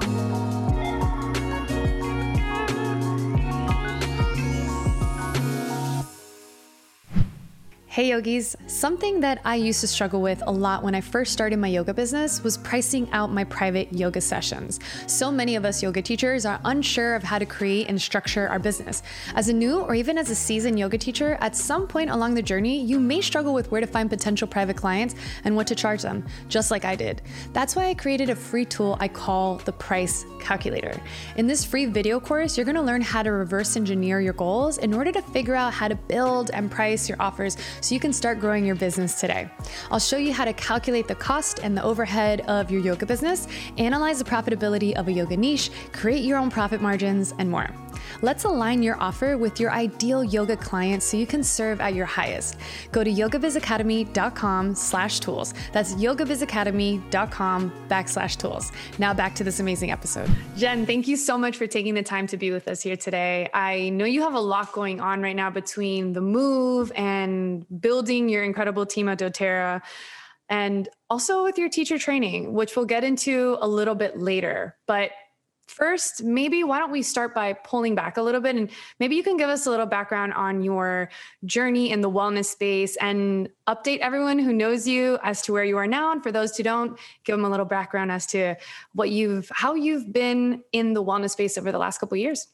Bye. Hey yogis, something that I used to struggle with a lot when I first started my yoga business was pricing out my private yoga sessions. So many of us yoga teachers are unsure of how to create and structure our business. As a new or even as a seasoned yoga teacher, at some point along the journey, you may struggle with where to find potential private clients and what to charge them, just like I did. That's why I created a free tool I call the Price Calculator. In this free video course, you're gonna learn how to reverse engineer your goals in order to figure out how to build and price your offers so you can start growing your business today. I'll show you how to calculate the cost and the overhead of your yoga business, analyze the profitability of a yoga niche, create your own profit margins, and more. Let's align your offer with your ideal yoga client so you can serve at your highest. Go to yogabizacademy.com slash tools. That's yogabizacademy.com backslash tools. Now back to this amazing episode. Jen, thank you so much for taking the time to be with us here today. I know you have a lot going on right now between the move and building your incredible team at doTERRA and also with your teacher training, which we'll get into a little bit later. But first, maybe why don't we start by pulling back a little bit and maybe you can give us a little background on your journey in the wellness space and update everyone who knows you as to where you are now. And for those who don't, give them a little background as to what you've, how you've been in the wellness space over the last couple years.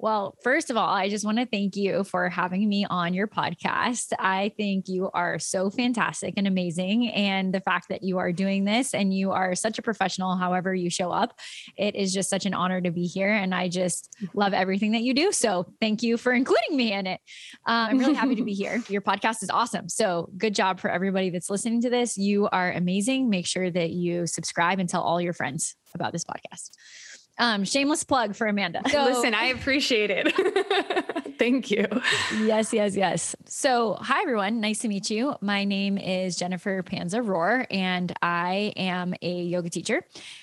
Well, first of all, I just want to thank you for having me on your podcast. I think you are so fantastic and amazing. And the fact that you are doing this and you are such a professional, however you show up, it is just such an honor to be here. And I just love everything that you do. So thank you for including me in it. Uh, I'm really happy to be here. Your podcast is awesome. So good job for everybody that's listening to this. You are amazing. Make sure that you subscribe and tell all your friends about this podcast. Um, shameless plug for Amanda. So, Listen, I appreciate it. Thank you. Yes, yes, yes. So, hi everyone. Nice to meet you. My name is Jennifer Pansa Rohr, and I am a yoga teacher.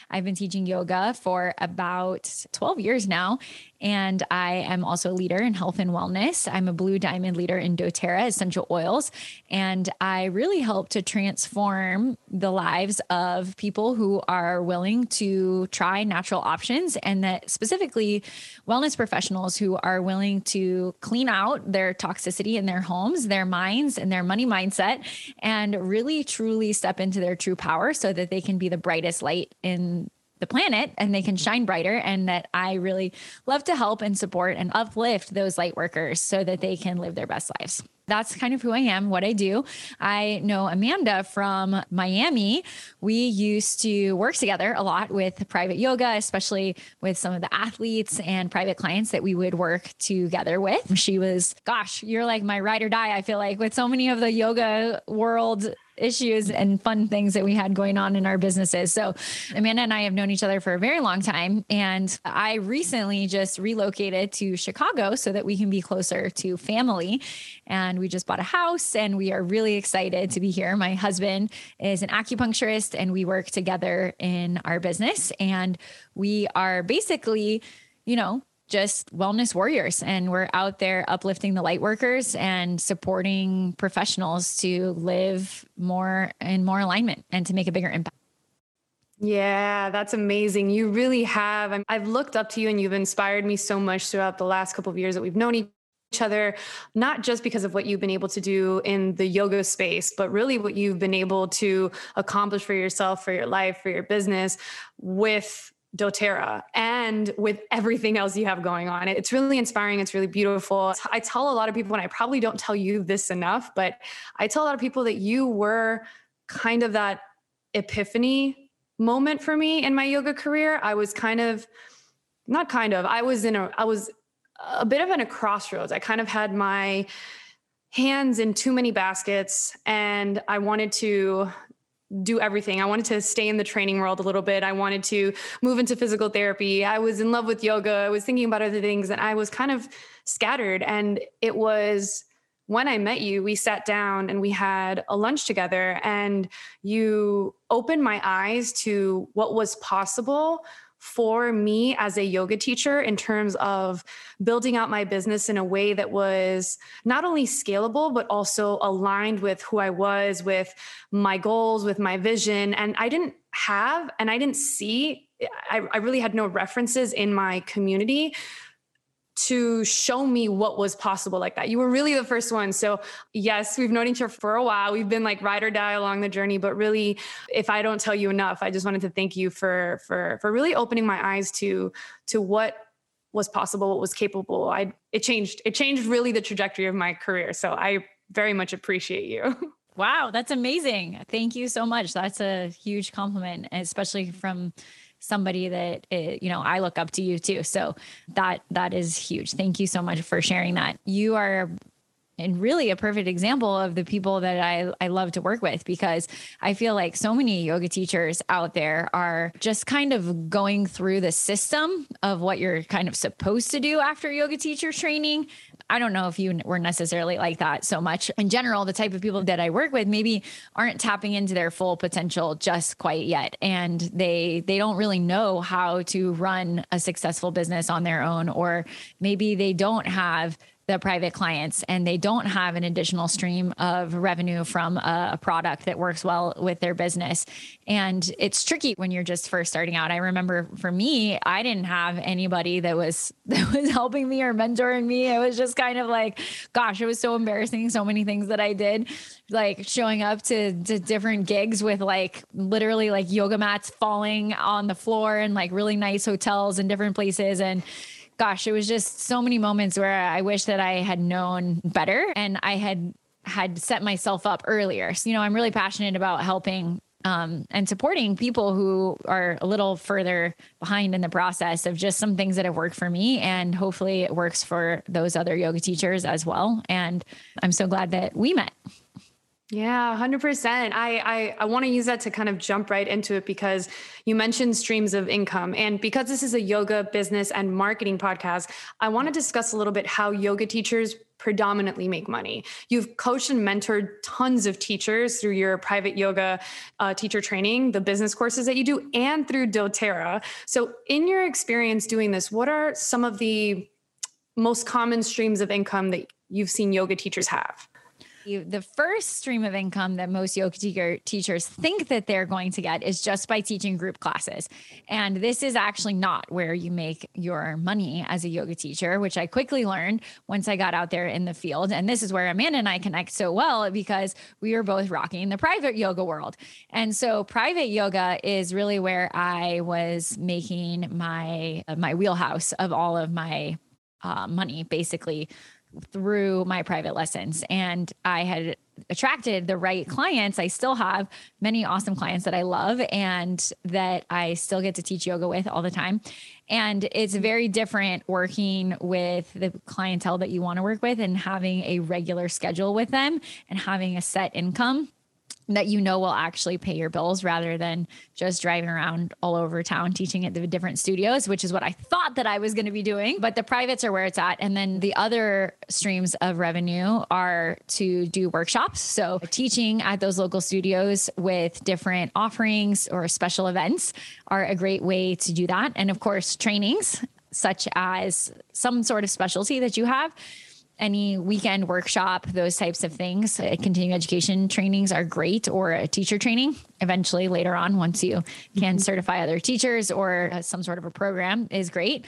I've been teaching yoga for about 12 years now. And I am also a leader in health and wellness. I'm a blue diamond leader in doTERRA essential oils. And I really help to transform the lives of people who are willing to try natural options and that specifically wellness professionals who are willing to clean out their toxicity in their homes, their minds, and their money mindset, and really truly step into their true power so that they can be the brightest light in the planet and they can mm-hmm. shine brighter and that I really love to help and support and uplift those light workers so that they can live their best lives. That's kind of who I am, what I do. I know Amanda from Miami. We used to work together a lot with private yoga, especially with some of the athletes and private clients that we would work together with. She was, gosh, you're like my ride or die, I feel like, with so many of the yoga world issues and fun things that we had going on in our businesses. So, Amanda and I have known each other for a very long time. And I recently just relocated to Chicago so that we can be closer to family. And we just bought a house and we are really excited to be here. My husband is an acupuncturist and we work together in our business. And we are basically, you know, just wellness warriors and we're out there uplifting the light workers and supporting professionals to live more in more alignment and to make a bigger impact. Yeah, that's amazing. You really have. I've looked up to you and you've inspired me so much throughout the last couple of years that we've known each other, not just because of what you've been able to do in the yoga space, but really what you've been able to accomplish for yourself, for your life, for your business with doTERRA and with everything else you have going on. It's really inspiring. It's really beautiful. I tell a lot of people, and I probably don't tell you this enough, but I tell a lot of people that you were kind of that epiphany moment for me in my yoga career. I was kind of, not kind of, I was in a, I was a bit of in a crossroads. I kind of had my hands in too many baskets and I wanted to do everything. I wanted to stay in the training world a little bit. I wanted to move into physical therapy. I was in love with yoga. I was thinking about other things and I was kind of scattered. And it was when I met you, we sat down and we had a lunch together and you opened my eyes to what was possible for me as a yoga teacher in terms of building out my business in a way that was not only scalable, but also aligned with who I was, with my goals, with my vision. And I didn't have and I didn't see, I, I really had no references in my community to show me what was possible like that. You were really the first one. So, yes, we've known each other for a while. We've been like ride or die along the journey, but really if I don't tell you enough, I just wanted to thank you for for for really opening my eyes to to what was possible, what was capable. I it changed it changed really the trajectory of my career. So, I very much appreciate you. Wow, that's amazing. Thank you so much. That's a huge compliment, especially from somebody that eh, you know I look up to you too. So that that is huge. Thank you so much for sharing that. You are and really a perfect example of the people that I, I love to work with because I feel like so many yoga teachers out there are just kind of going through the system of what you're kind of supposed to do after yoga teacher training. I don't know if you were necessarily like that so much. In general, the type of people that I work with maybe aren't tapping into their full potential just quite yet and they they don't really know how to run a successful business on their own or maybe they don't have the private clients and they don't have an additional stream of revenue from a, product that works well with their business. And it's tricky when you're just first starting out. I remember for me, I didn't have anybody that was that was helping me or mentoring me. It was just kind of like, gosh, it was so embarrassing. So many things that I did, like showing up to, to different gigs with like literally like yoga mats falling on the floor and like really nice hotels and different places. And gosh, it was just so many moments where I wish that I had known better and I had had set myself up earlier. So, you know, I'm really passionate about helping um, and supporting people who are a little further behind in the process of just some things that have worked for me. And hopefully it works for those other yoga teachers as well. And I'm so glad that we met. Yeah, 100%. I I, I want to use that to kind of jump right into it because you mentioned streams of income and because this is a yoga business and marketing podcast, I want to discuss a little bit how yoga teachers predominantly make money. You've coached and mentored tons of teachers through your private yoga uh, teacher training, the business courses that you do, and through doTERRA. So, in your experience doing this, what are some of the most common streams of income that you've seen yoga teachers have? The first stream of income that most yoga teacher, teachers think that they're going to get is just by teaching group classes. And this is actually not where you make your money as a yoga teacher, which I quickly learned once I got out there in the field. And this is where Amanda and I connect so well because we are both rocking the private yoga world. And so private yoga is really where I was making my my wheelhouse of all of my uh, money basically through my private lessons and I had attracted the right clients. I still have many awesome clients that I love and that I still get to teach yoga with all the time. And it's very different working with the clientele that you want to work with and having a regular schedule with them and having a set income that you know will actually pay your bills rather than just driving around all over town teaching at the different studios, which is what I thought that I was going to be doing. But the privates are where it's at. And then the other streams of revenue are to do workshops. So teaching at those local studios with different offerings or special events are a great way to do that. And of course, trainings such as some sort of specialty that you have any weekend workshop, those types of things. Uh, continuing education trainings are great, or a teacher training eventually later on, once you can mm-hmm. certify other teachers or uh, some sort of a program is great.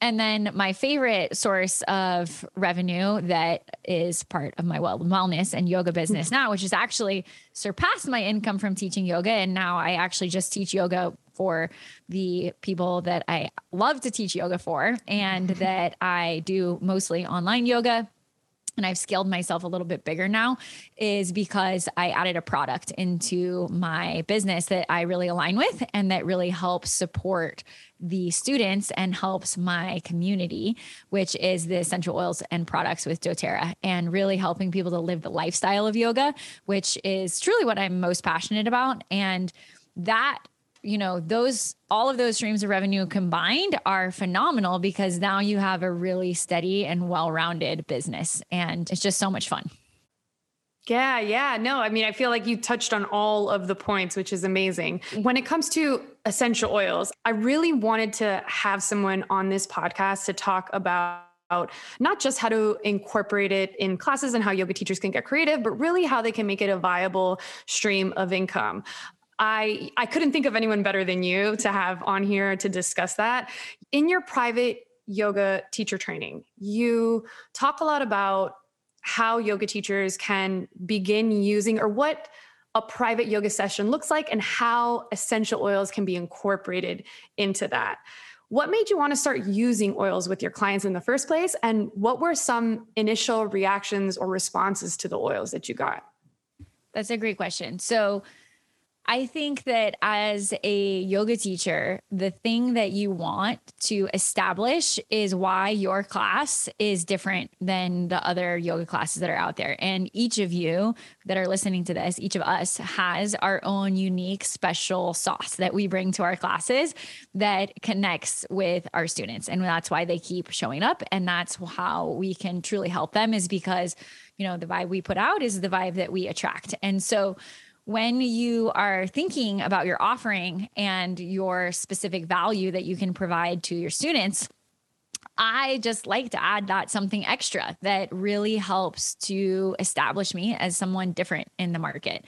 And then my favorite source of revenue that is part of my wellness and yoga business now, which has actually surpassed my income from teaching yoga. And now I actually just teach yoga for the people that I love to teach yoga for and that I do mostly online yoga and I've scaled myself a little bit bigger now is because I added a product into my business that I really align with and that really helps support the students and helps my community, which is the essential oils and products with doTERRA and really helping people to live the lifestyle of yoga, which is truly what I'm most passionate about. And that you know those all of those streams of revenue combined are phenomenal because now you have a really steady and well-rounded business and it's just so much fun yeah yeah no i mean i feel like you touched on all of the points which is amazing mm-hmm. when it comes to essential oils. I really wanted to have someone on this podcast to talk about not just how to incorporate it in classes and how yoga teachers can get creative, but really how they can make it a viable stream of income. I I couldn't think of anyone better than you to have on here to discuss that. In your private yoga teacher training, you talk a lot about how yoga teachers can begin using or what a private yoga session looks like and how essential oils can be incorporated into that. What made you want to start using oils with your clients in the first place? And what were some initial reactions or responses to the oils that you got? That's a great question. So, I think that as a yoga teacher, the thing that you want to establish is why your class is different than the other yoga classes that are out there. And each of you that are listening to this, each of us has our own unique special sauce that we bring to our classes that connects with our students. And that's why they keep showing up. And that's how we can truly help them, is because, you know, the vibe we put out is the vibe that we attract. And so, when you are thinking about your offering and your specific value that you can provide to your students, I just like to add that something extra that really helps to establish me as someone different in the market.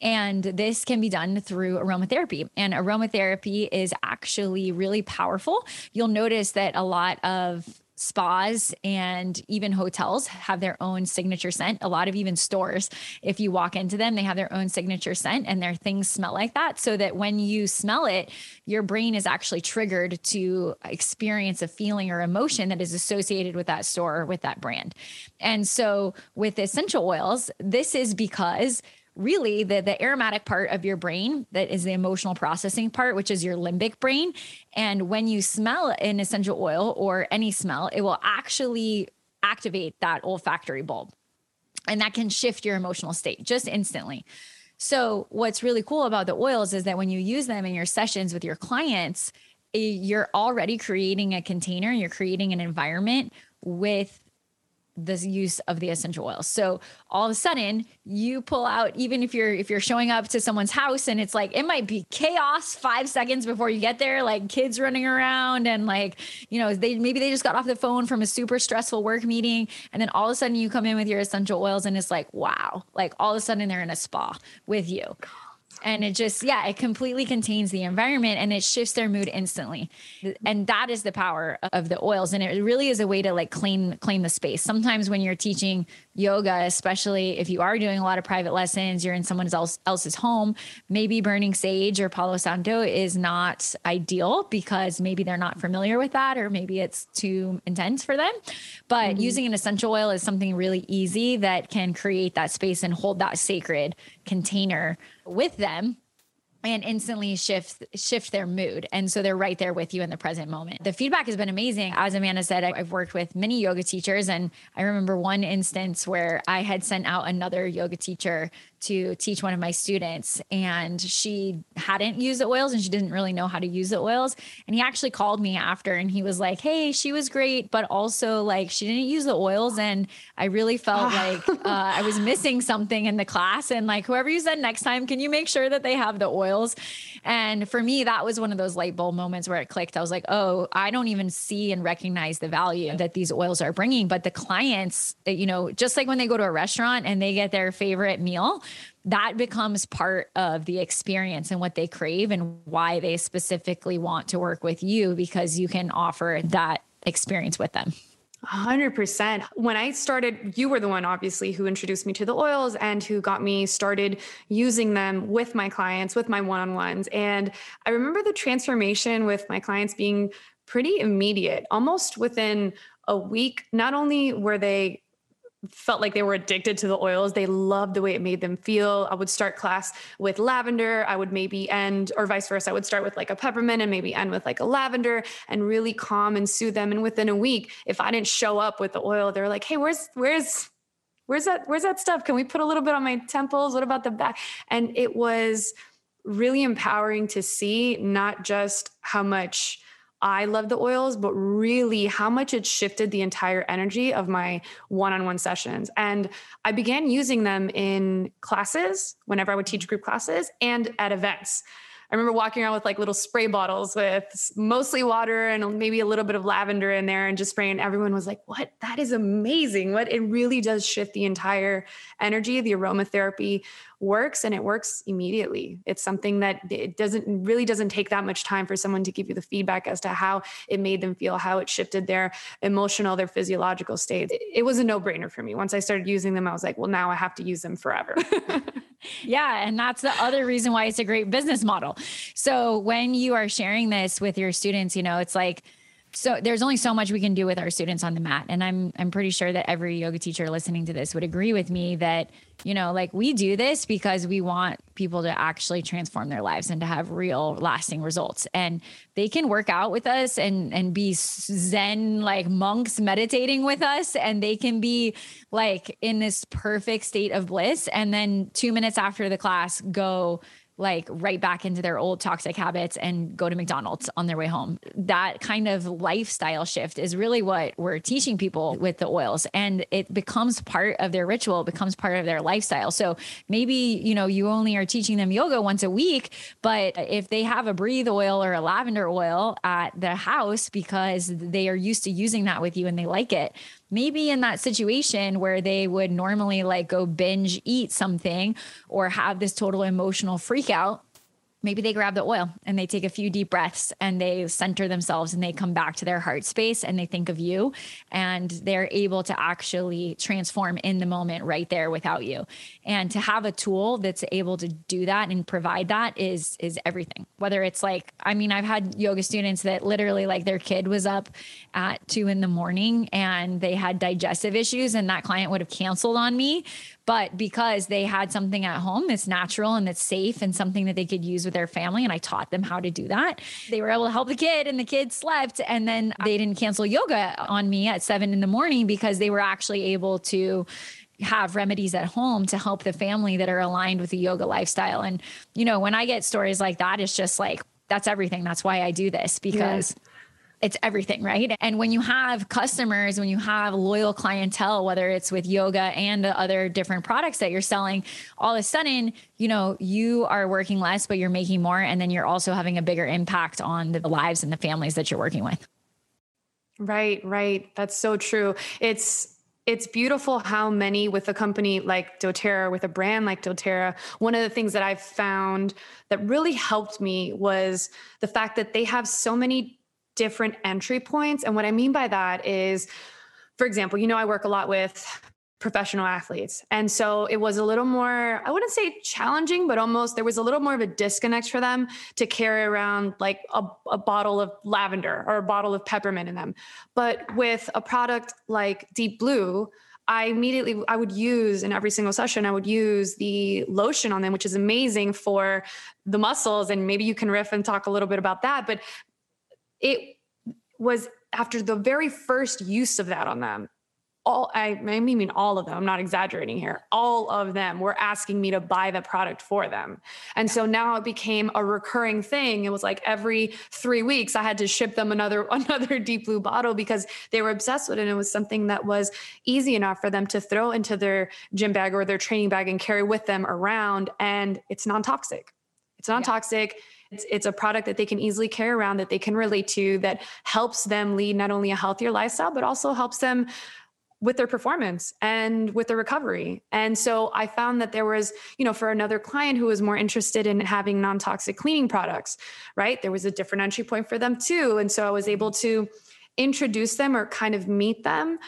And this can be done through aromatherapy. And aromatherapy is actually really powerful. You'll notice that a lot of spas and even hotels have their own signature scent. A lot of even stores, if you walk into them, they have their own signature scent and their things smell like that. So that when you smell it, your brain is actually triggered to experience a feeling or emotion that is associated with that store or with that brand. And so with essential oils, this is because really the the aromatic part of your brain that is the emotional processing part which is your limbic brain. And when you smell an essential oil or any smell it will actually activate that olfactory bulb. And that can shift your emotional state just instantly. So what's really cool about the oils is that when you use them in your sessions with your clients eh, you're already creating a container you're creating an environment with the use of the essential oils. So all of a sudden you pull out even if you're if you're showing up to someone's house and it's like it might be chaos 5 seconds before you get there like kids running around and like you know they maybe they just got off the phone from a super stressful work meeting and then all of a sudden you come in with your essential oils and it's like wow like all of a sudden they're in a spa with you and it just yeah it completely contains the environment and it shifts their mood instantly. And that is the power of the oils. And it really is a way to like claim claim the space. Sometimes when you're teaching yoga especially if you are doing a lot of private lessons you're in someone else else's home maybe burning sage or palo santo is not ideal because maybe they're not familiar with that or maybe it's too intense for them. But mm-hmm. using an essential oil is something really easy that can create that space and hold that sacred container with them and instantly shift shift their mood. And so they're right there with you in the present moment. The feedback has been amazing. As amanda said i've worked with many yoga teachers and i remember one instance where i had sent out another yoga teacher to teach one of my students and she hadn't used the oils and she didn't really know how to use the oils. And he actually called me after and he was like hey she was great but also like she didn't use the oils and i really felt like uh, i was missing something in the class and like whoever you said next time can you make sure that they have the oils and for me that was one of those light bulb moments where it clicked i was like oh i don't even see and recognize the value that these oils are bringing but the clients eh, you know just like when they go to a restaurant and they get their favorite meal that becomes part of the experience and what they crave and why they specifically want to work with you because you can offer that experience with them. 100%. When I started, you were the one, obviously, who introduced me to the oils and who got me started using them with my clients, with my one on ones. And I remember the transformation with my clients being pretty immediate, almost within a week. Not only were they felt like they were addicted to the oils. They loved the way it made them feel. I would start class with lavender. I would maybe end, or vice versa. I would start with like a peppermint and maybe end with like a lavender and really calm and soothe them. And within a week, if I didn't show up with the oil, they're like, hey, where's, where's, where's that, where's that stuff? Can we put a little bit on my temples? What about the back? And it was really empowering to see not just how much I love the oils, but really how much it shifted the entire energy of my one on one sessions. And I began using them in classes whenever I would teach group classes and at events. I remember walking around with like little spray bottles with mostly water and maybe a little bit of lavender in there and just spraying. Everyone was like, what? That is amazing. What it really does shift the entire energy. The aromatherapy works and it works immediately. It's something that it doesn't really doesn't take that much time for someone to give you the feedback as to how it made them feel, how it shifted their emotional, their physiological state. It was a no-brainer for me. Once I started using them, I was like, well, now I have to use them forever. yeah. And that's the other reason why it's a great business model. So when you are sharing this with your students, you know, it's like, so there's only so much we can do with our students on the mat. And i'm i'm pretty sure that every yoga teacher listening to this would agree with me that you know like we do this because we want people to actually transform their lives and to have real lasting results. And they can work out with us and and be zen like monks meditating with us. And they can be like in this perfect state of bliss. And then 2 minutes after the class go like right back into their old toxic habits and go to McDonald's on their way home. That kind of lifestyle shift is really what we're teaching people with the oils and it becomes part of their ritual, becomes part of their lifestyle. So maybe, you know, you only are teaching them yoga once a week, but if they have a breathe oil or a lavender oil at the house because they are used to using that with you and they like it, maybe in that situation where they would normally like go binge eat something or have this total emotional freak out maybe they grab the oil and they take a few deep breaths and they center themselves and they come back to their heart space and they think of you. And they're able to actually transform in the moment right there without you. And to have a tool that's able to do that and provide that is is everything. Whether it's like i mean i've had yoga students that literally like their kid was up at two in the morning and they had digestive issues and that client would have canceled on me. But because they had something at home that's natural and that's safe and something that they could use with their family and I taught them how to do that, they were able to help the kid and the kid slept and then they didn't cancel yoga on me at 7 in the morning because they were actually able to have remedies at home to help the family that are aligned with the yoga lifestyle. And, you know, when I get stories like that, it's just like, that's everything. That's why I do this because it's everything, right? And when you have customers, when you have loyal clientele, whether it's with yoga and the other different products that you're selling, all of a sudden, you know, you are working less, but you're making more. And then you're also having a bigger impact on the lives and the families that you're working with. Right, right. That's so true. It's, it's beautiful how many with a company like doTERRA, with a brand like doTERRA, one of the things that I've found that really helped me was the fact that they have so many different entry points. And what I mean by that is, for example, you know, I work a lot with professional athletes. And so it was a little more, I wouldn't say challenging, but almost there was a little more of a disconnect for them to carry around like a, a, bottle of lavender or a bottle of peppermint in them. But with a product like Deep Blue, I immediately I would use in every single session I would use the lotion on them which is amazing for the muscles and maybe you can riff and talk a little bit about that but it was after the very first use of that on them all I, I mean all of them i'm not exaggerating here all of them were asking me to buy the product for them. And so now it became a recurring thing. It was like every three weeks i had to ship them another another deep blue bottle because they were obsessed with it. And it was something that was easy enough for them to throw into their gym bag or their training bag and carry with them around. And it's non-toxic. It's non-toxic. yeah it's, it's a product that they can easily carry around, that they can relate to, that helps them lead not only a healthier lifestyle, but also helps them with their performance and with their recovery. And so I found that there was, you know, for another client who was more interested in having non toxic cleaning products, right? There was a different entry point for them too. And so I was able to introduce them or kind of meet them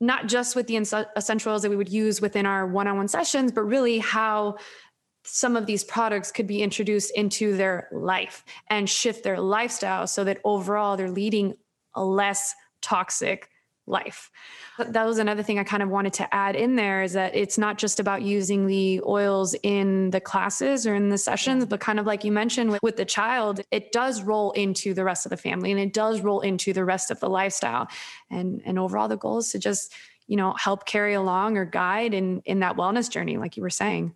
not just with the essential oils that we would use within our one-on-one sessions but really how some of these products could be introduced into their life and shift their lifestyle so that overall they're leading a less toxic life. That was another thing I kind of wanted to add in there is that it's not just about using the oils in the classes or in the sessions, but kind of like you mentioned with, with the child, it does roll into the rest of the family and it does roll into the rest of the lifestyle. And and overall the goal is to just, you know, help carry along or guide in in that wellness journey like you were saying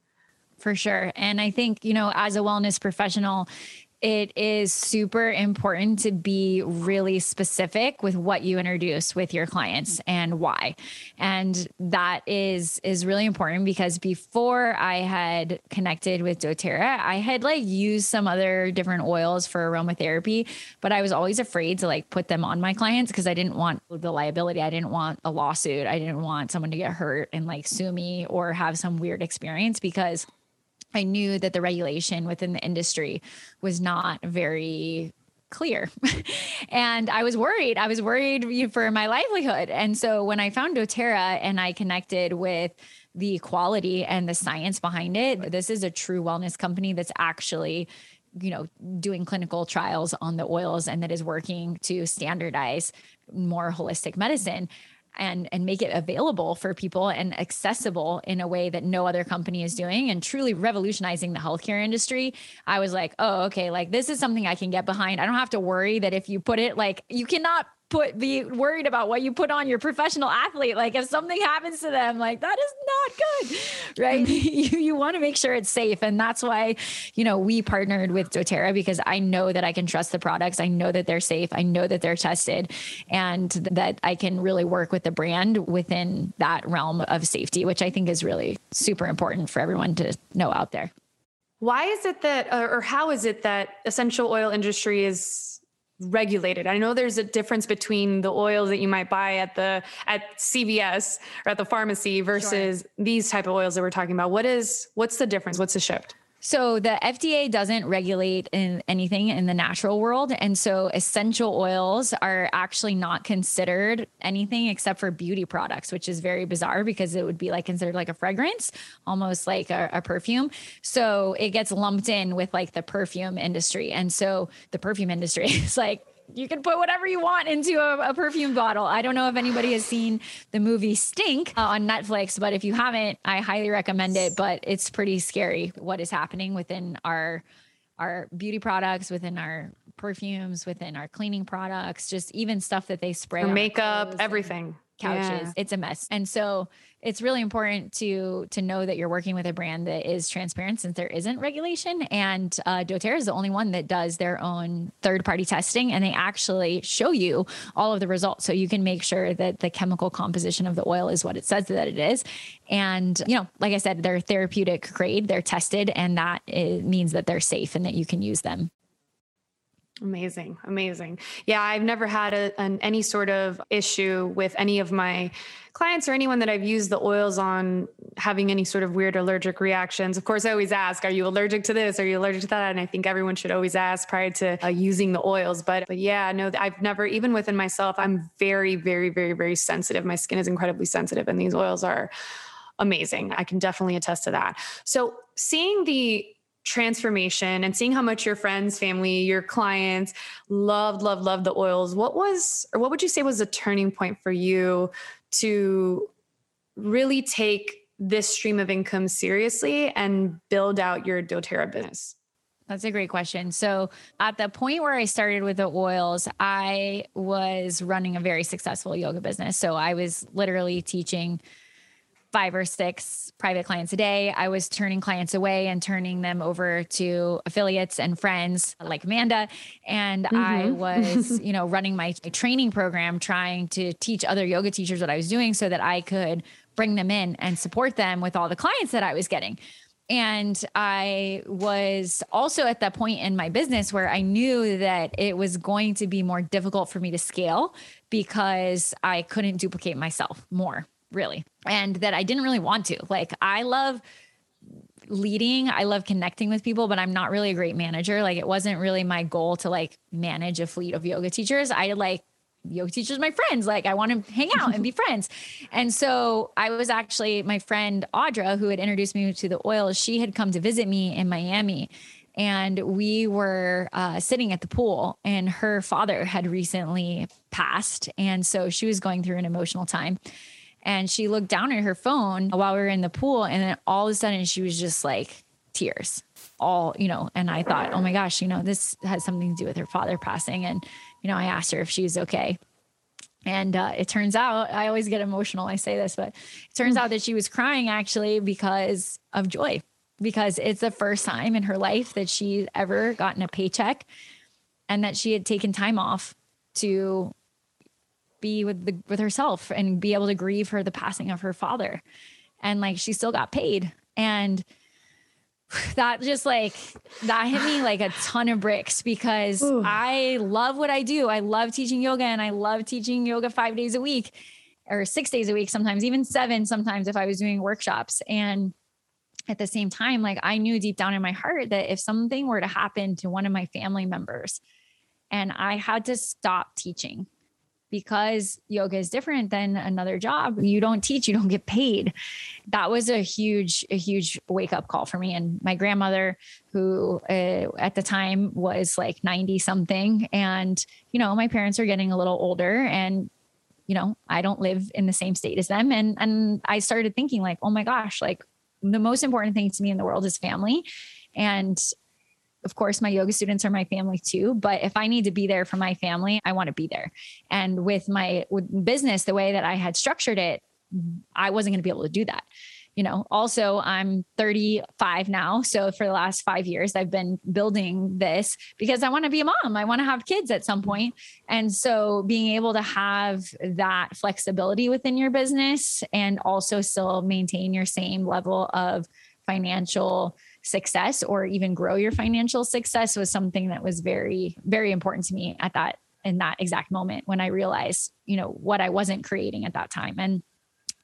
for sure. And I think, you know, as a wellness professional, it is super important to be really specific with what you introduce with your clients and why. And that is is really important because before I had connected with doTERRA, I had like used some other different oils for aromatherapy, but I was always afraid to like put them on my clients because I didn't want the liability. I didn't want a lawsuit. I didn't want someone to get hurt and like sue me or have some weird experience because I knew that the regulation within the industry was not very clear. and I was worried. I was worried for my livelihood. And so when I found doTERRA and I connected with the quality and the science behind it, this is a true wellness company that's actually you know doing clinical trials on the oils and that is working to standardize more holistic medicine and and make it available for people and accessible in a way that no other company is doing and truly revolutionizing the healthcare industry i was like oh okay like this is something i can get behind. I don't have to worry that if you put it like you cannot put be worried about what you put on your professional athlete. Like if something happens to them like that is not good right? Mm-hmm. you, you want to make sure it's safe and that's why you know we partnered with doterra because i know that i can trust the products. I know that they're safe. I know that they're tested and that i can really work with the brand within that realm of safety which i think is really super important for everyone to know out there. Why is it that or how is it that essential oil industry is regulated. I know there's a difference between the oils that you might buy at the at CVS or at the pharmacy versus sure. these type of oils that we're talking about. What is what's the difference? What's the shift? So the FDA doesn't regulate in anything in the natural world. And so essential oils are actually not considered anything except for beauty products, which is very bizarre because it would be like considered like a fragrance, almost like a, a perfume. So it gets lumped in with like the perfume industry. And so the perfume industry is like you can put whatever you want into a, a, perfume bottle. I don't know if anybody has seen the movie Stink uh, on Netflix, but if you haven't, I highly recommend it. But it's pretty scary what is happening within our our beauty products, within our perfumes, within our cleaning products, just even stuff that they spray, makeup, everything couches. Yeah. It's a mess. And so it's really important to to know that you're working with a brand that is transparent since there isn't regulation. And uh, doTERRA is the only one that does their own third party testing and they actually show you all of the results. So you can make sure that the chemical composition of the oil is what it says that it is. And, you know, like I said, they're therapeutic grade, they're tested, and that means that they're safe and that you can use them. Amazing. Amazing. Yeah, I've never had a, an, any sort of issue with any of my clients or anyone that I've used the oils on having any sort of weird allergic reactions. Of course, I always ask, are you allergic to this? Are you allergic to that? And I think everyone should always ask prior to uh, using the oils. But, but yeah, no, I've never, even within myself, I'm very, very, very, very sensitive. My skin is incredibly sensitive, and these oils are amazing. I can definitely attest to that. So seeing the transformation and seeing how much your friends, family, your clients loved, loved, loved the oils, what was, or what would you say was a turning point for you to really take this stream of income seriously and build out your doTERRA business? That's a great question. So, at the point where I started with the oils, I was running a very successful yoga business. So, I was literally teaching five or six private clients a day. I was turning clients away and turning them over to affiliates and friends like Amanda. And mm-hmm. I was, you know, running my training program, trying to teach other yoga teachers what I was doing so that I could bring them in and support them with all the clients that I was getting. And I was also at that point in my business where I knew that it was going to be more difficult for me to scale because I couldn't duplicate myself more really, and that I didn't really want to. Like, I love leading, I love connecting with people, but I'm not really a great manager. Like, it wasn't really my goal to like manage a fleet of yoga teachers. I like yoga teachers my friends like i want to hang out and be friends and so i was actually my friend audra who had introduced me to the oils she had come to visit me in miami and we were uh, sitting at the pool and her father had recently passed and so she was going through an emotional time and she looked down at her phone while we were in the pool. And then all of a sudden she was just like tears, all, you know. And I thought, oh my gosh, you know, this has something to do with her father passing. And, you know, I asked her if she was okay. And uh, it turns out, I always get emotional. I say this, but it turns out that she was crying actually because of joy because it's the first time in her life that she's ever gotten a paycheck and that she had taken time off to be with the with herself and be able to grieve her the passing of her father and like she still got paid and that just like that hit me like a ton of bricks because Ooh. I love what I do. I love teaching yoga and I love teaching yoga 5 days a week or 6 days a week sometimes even 7 sometimes if I was doing workshops and at the same time like I knew deep down in my heart that if something were to happen to one of my family members and I had to stop teaching because yoga is different than another job you don't teach you don't get paid. That was a huge a huge wake up call for me. And my grandmother who uh, at the time was like 90 something and you know my parents are getting a little older and you know i don't live in the same state as them. And and i started thinking like oh my gosh like the most important thing to me in the world is family. And of course my yoga students are my family too but if i need to be there for my family i want to be there. And with my with business the way that i had structured it i wasn't going to be able to do that you know? Also i'm 35 now so for the last 5 years i've been building this because i want to be a mom i want to have kids at some point. And so being able to have that flexibility within your business and also still maintain your same level of financial success or even grow your financial success was something that was very, very important to me at that in that exact moment when I realized, you know, what I wasn't creating at that time. And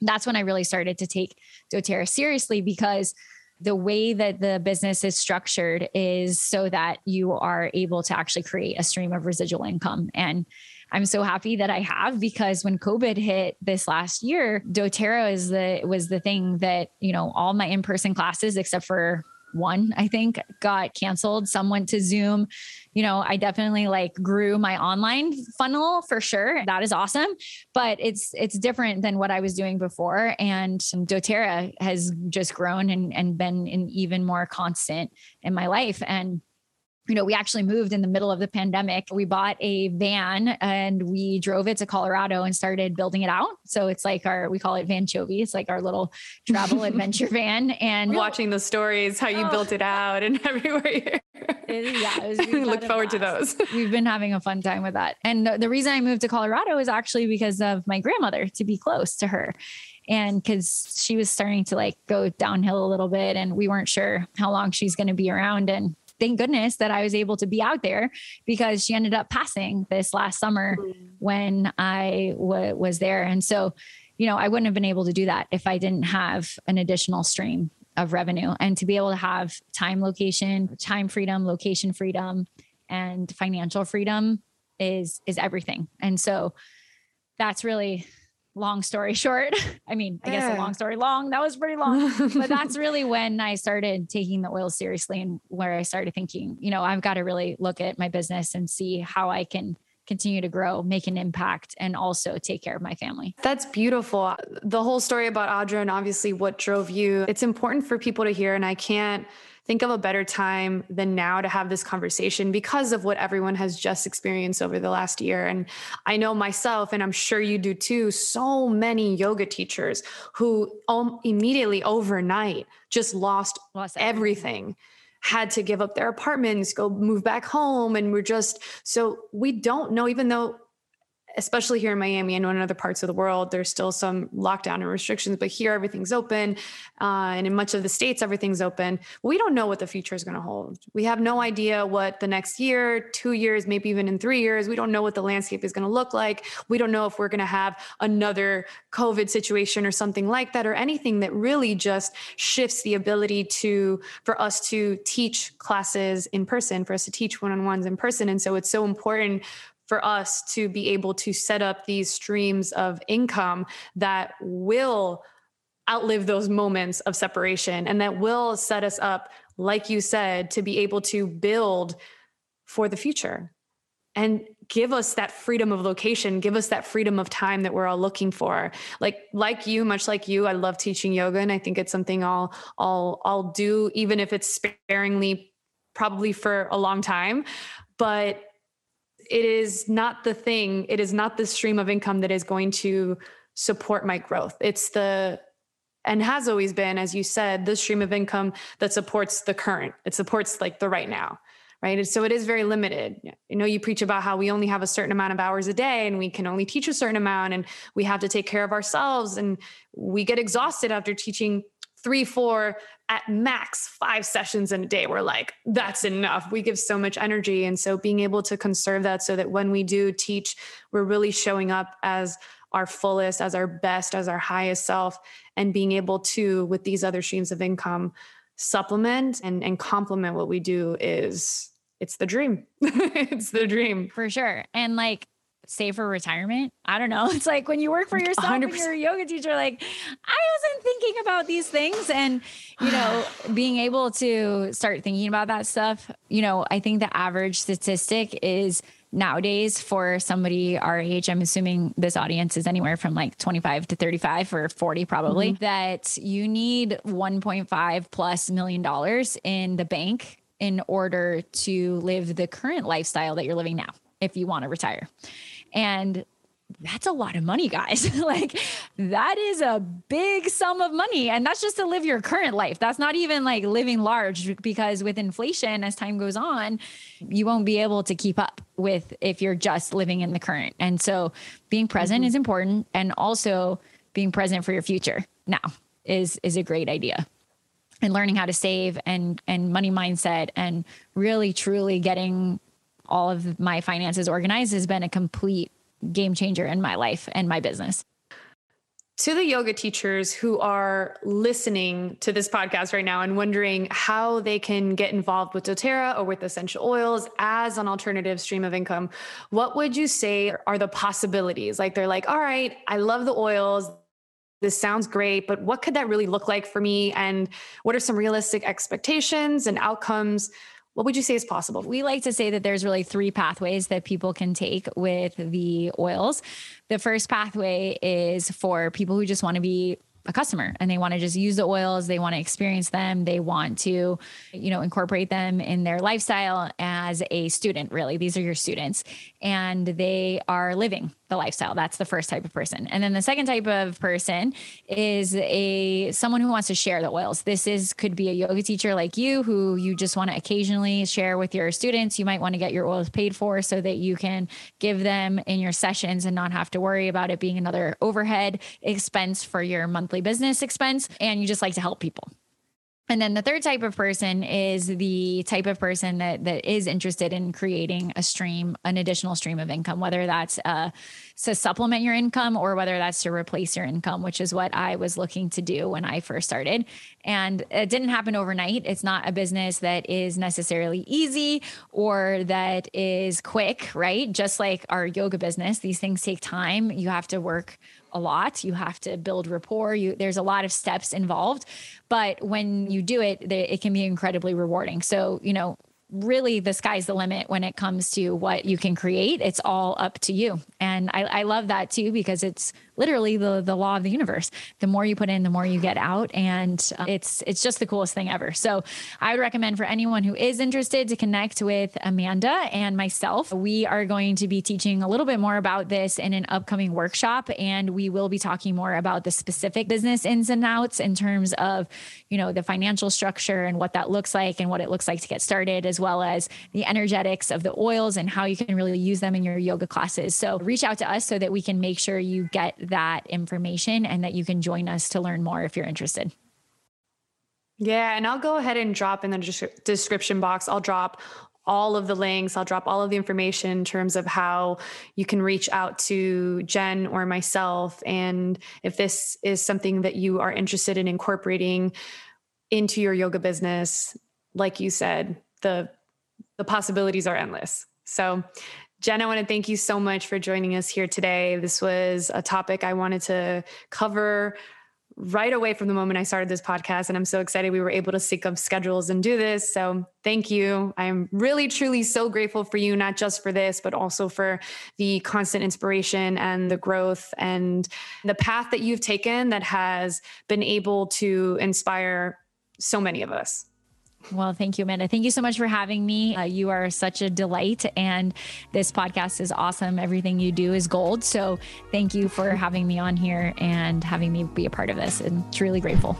that's when I really started to take doTERRA seriously because the way that the business is structured is so that you are able to actually create a stream of residual income. And I'm so happy that I have because when COVID hit this last year, doTERRA is the was the thing that, you know, all my in-person classes except for one, I think, got canceled. Some went to Zoom. You know, I definitely like grew my online funnel for sure. That is awesome. But it's it's different than what I was doing before. And doTERRA has just grown and, and been an even more constant in my life. And you know, we actually moved in the middle of the pandemic. We bought a van and we drove it to Colorado and started building it out. So it's like our, we call it Vanchovy. It's like our little travel adventure van. And watching the stories, how you oh. built it out and everywhere. It, yeah. It was, we look forward to those. We've been having a fun time with that. And the, the reason I moved to Colorado is actually because of my grandmother to be close to her and because she was starting to like go downhill a little bit and we weren't sure how long she's going to be around and thank goodness that I was able to be out there because she ended up passing this last summer mm-hmm. when I w- was there. And so, you know, I wouldn't have been able to do that if I didn't have an additional stream of revenue and to be able to have time location, time freedom, location freedom and financial freedom is is everything. And so that's really long story short, I mean, I guess a long story long, that was pretty long, but that's really when I started taking the oil seriously and where I started thinking, you know, I've got to really look at my business and see how I can continue to grow, make an impact, and also take care of my family. That's beautiful. The whole story about Audra and obviously what drove you, it's important for people to hear. And I can't think of a better time than now to have this conversation because of what everyone has just experienced over the last year. And I know myself, and I'm sure you do too, so many yoga teachers who immediately overnight just lost, lost everything had to give up their apartments, go move back home. And we're just, so we don't know, even though especially here in Miami. Know in other parts of the world, there's still some lockdown and restrictions, but here everything's open. Uh, and in much of the states, everything's open. We don't know what the future is going to hold. We have no idea what the next year, two years, maybe even in three years, we don't know what the landscape is going to look like. We don't know if we're going to have another COVID situation or something like that, or anything that really just shifts the ability to, for us to teach classes in person, for us to teach one on ones in person. And so it's so important for us to be able to set up these streams of income that will outlive those moments of separation and that will set us up like you said to be able to build for the future and give us that freedom of location give us that freedom of time that we're all looking for. Like like you much like you i love teaching yoga and i think it's something i'll i'll i'll do even if it's sparingly probably for a long time. But it is not the thing, it is not the stream of income that is going to support my growth. It's the and has always been, as you said, the stream of income that supports the current. It supports like the right now, right? and So it is very limited. You know, you preach about how we only have a certain amount of hours a day and we can only teach a certain amount and we have to take care of ourselves and we get exhausted after teaching three, four, at max five sessions in a day. We're like, that's enough. We give so much energy. And so being able to conserve that so that when we do teach, we're really showing up as our fullest, as our best, as our highest self, and being able to, with these other streams of income, supplement and, and complement what we do is it's the dream. it's the dream. For sure. And like save for retirement. I don't know. It's like when you work for yourself 100%. and you're a yoga teacher, like I wasn't thinking about these things. And, you know, being able to start thinking about that stuff, you know, I think the average statistic is nowadays for somebody our age, I'm assuming this audience is anywhere from like 25 to 35 or 40 probably, mm-hmm. that you need 1.5 plus million dollars in the bank in order to live the current lifestyle that you're living now if you want to retire. And that's a lot of money, guys. like that is a big sum of money. And that's just to live your current life. That's not even like living large because with inflation, as time goes on, you won't be able to keep up with if you're just living in the current. And so being present mm-hmm. is important. And also being present for your future now is is a great idea. And learning how to save and and money mindset and really truly getting all of my finances organized has been a complete game changer in my life and my business. To the yoga teachers who are listening to this podcast right now and wondering how they can get involved with doTERRA or with essential oils as an alternative stream of income, what would you say are the possibilities? Like they're like, all right, I love the oils. This sounds great, but what could that really look like for me? And what are some realistic expectations and outcomes what would you say is possible? We like to say that there's really three pathways that people can take with the oils. The first pathway is for people who just want to be a customer and they want to just use the oils they want to experience them they want to you know incorporate them in their lifestyle as a student really these are your students and they are living the lifestyle. That's the first type of person. And then the second type of person is a someone who wants to share the oils. This is could be a yoga teacher like you who you just want to occasionally share with your students. You might want to get your oils paid for so that you can give them in your sessions and not have to worry about it being another overhead expense for your monthly business expense and you just like to help people. And then the third type of person is the type of person that that is interested in creating a stream, an additional stream of income, whether that's uh, to supplement your income or whether that's to replace your income, which is what I was looking to do when I first started. And it didn't happen overnight. It's not a business that is necessarily easy or that is quick, right? Just like our yoga business, these things take time. You have to work a lot. You have to build rapport. You there's a lot of steps involved, but when you do it, it can be incredibly rewarding. So, you know, really the sky's the limit when it comes to what you can create. It's all up to you. And I, I love that too, because it's literally the the law of the universe. The more you put in, the more you get out, and uh, it's it's just the coolest thing ever. So I would recommend for anyone who is interested to connect with Amanda and myself. We are going to be teaching a little bit more about this in an upcoming workshop, and we will be talking more about the specific business ins and outs in terms of you know the financial structure and what that looks like and what it looks like to get started, as well as the energetics of the oils and how you can really use them in your yoga classes. So reach out to us so that we can make sure you get that information and that you can join us to learn more if you're interested. Yeah, and I'll go ahead and drop in the description box. I'll drop all of the links. I'll drop all of the information in terms of how you can reach out to Jen or myself. And if this is something that you are interested in incorporating into your yoga business, like you said, the the possibilities are endless. So Jen, I want to thank you so much for joining us here today. This was a topic I wanted to cover right away from the moment I started this podcast. And I'm so excited we were able to sync up schedules and do this. So thank you. I'm really, truly so grateful for you, not just for this, but also for the constant inspiration and the growth and the path that you've taken that has been able to inspire so many of us. Well, thank you, Amanda. Thank you so much for having me. Uh, you are such a delight, and this podcast is awesome. Everything you do is gold. So, thank you for having me on here and having me be a part of this. And truly grateful.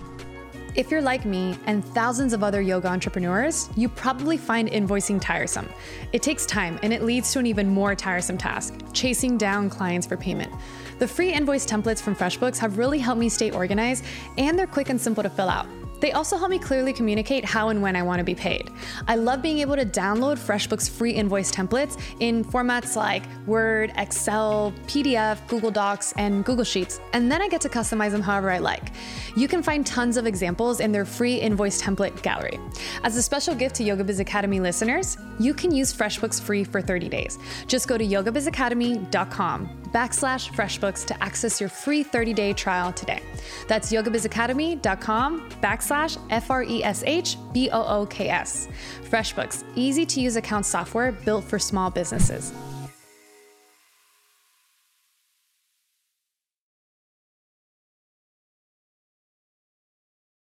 If you're like me and thousands of other yoga entrepreneurs, you probably find invoicing tiresome. It takes time and it leads to an even more tiresome task chasing down clients for payment. The free invoice templates from FreshBooks have really helped me stay organized and they're quick and simple to fill out. They also help me clearly communicate how and when I want to be paid. I love being able to download FreshBooks free invoice templates in formats like Word, Excel, PDF, Google Docs, and Google Sheets, and then I get to customize them however I like. You can find tons of examples in their free invoice template gallery. As a special gift to Yoga Biz Academy listeners, you can use FreshBooks free for 30 days. Just go to yogabizacademy.com backslash FreshBooks to access your free 30-day trial today. That's yogabizacademy.com backslash F-R-E-S-H-B-O-O-K-S. FreshBooks, easy to use account software built for small businesses.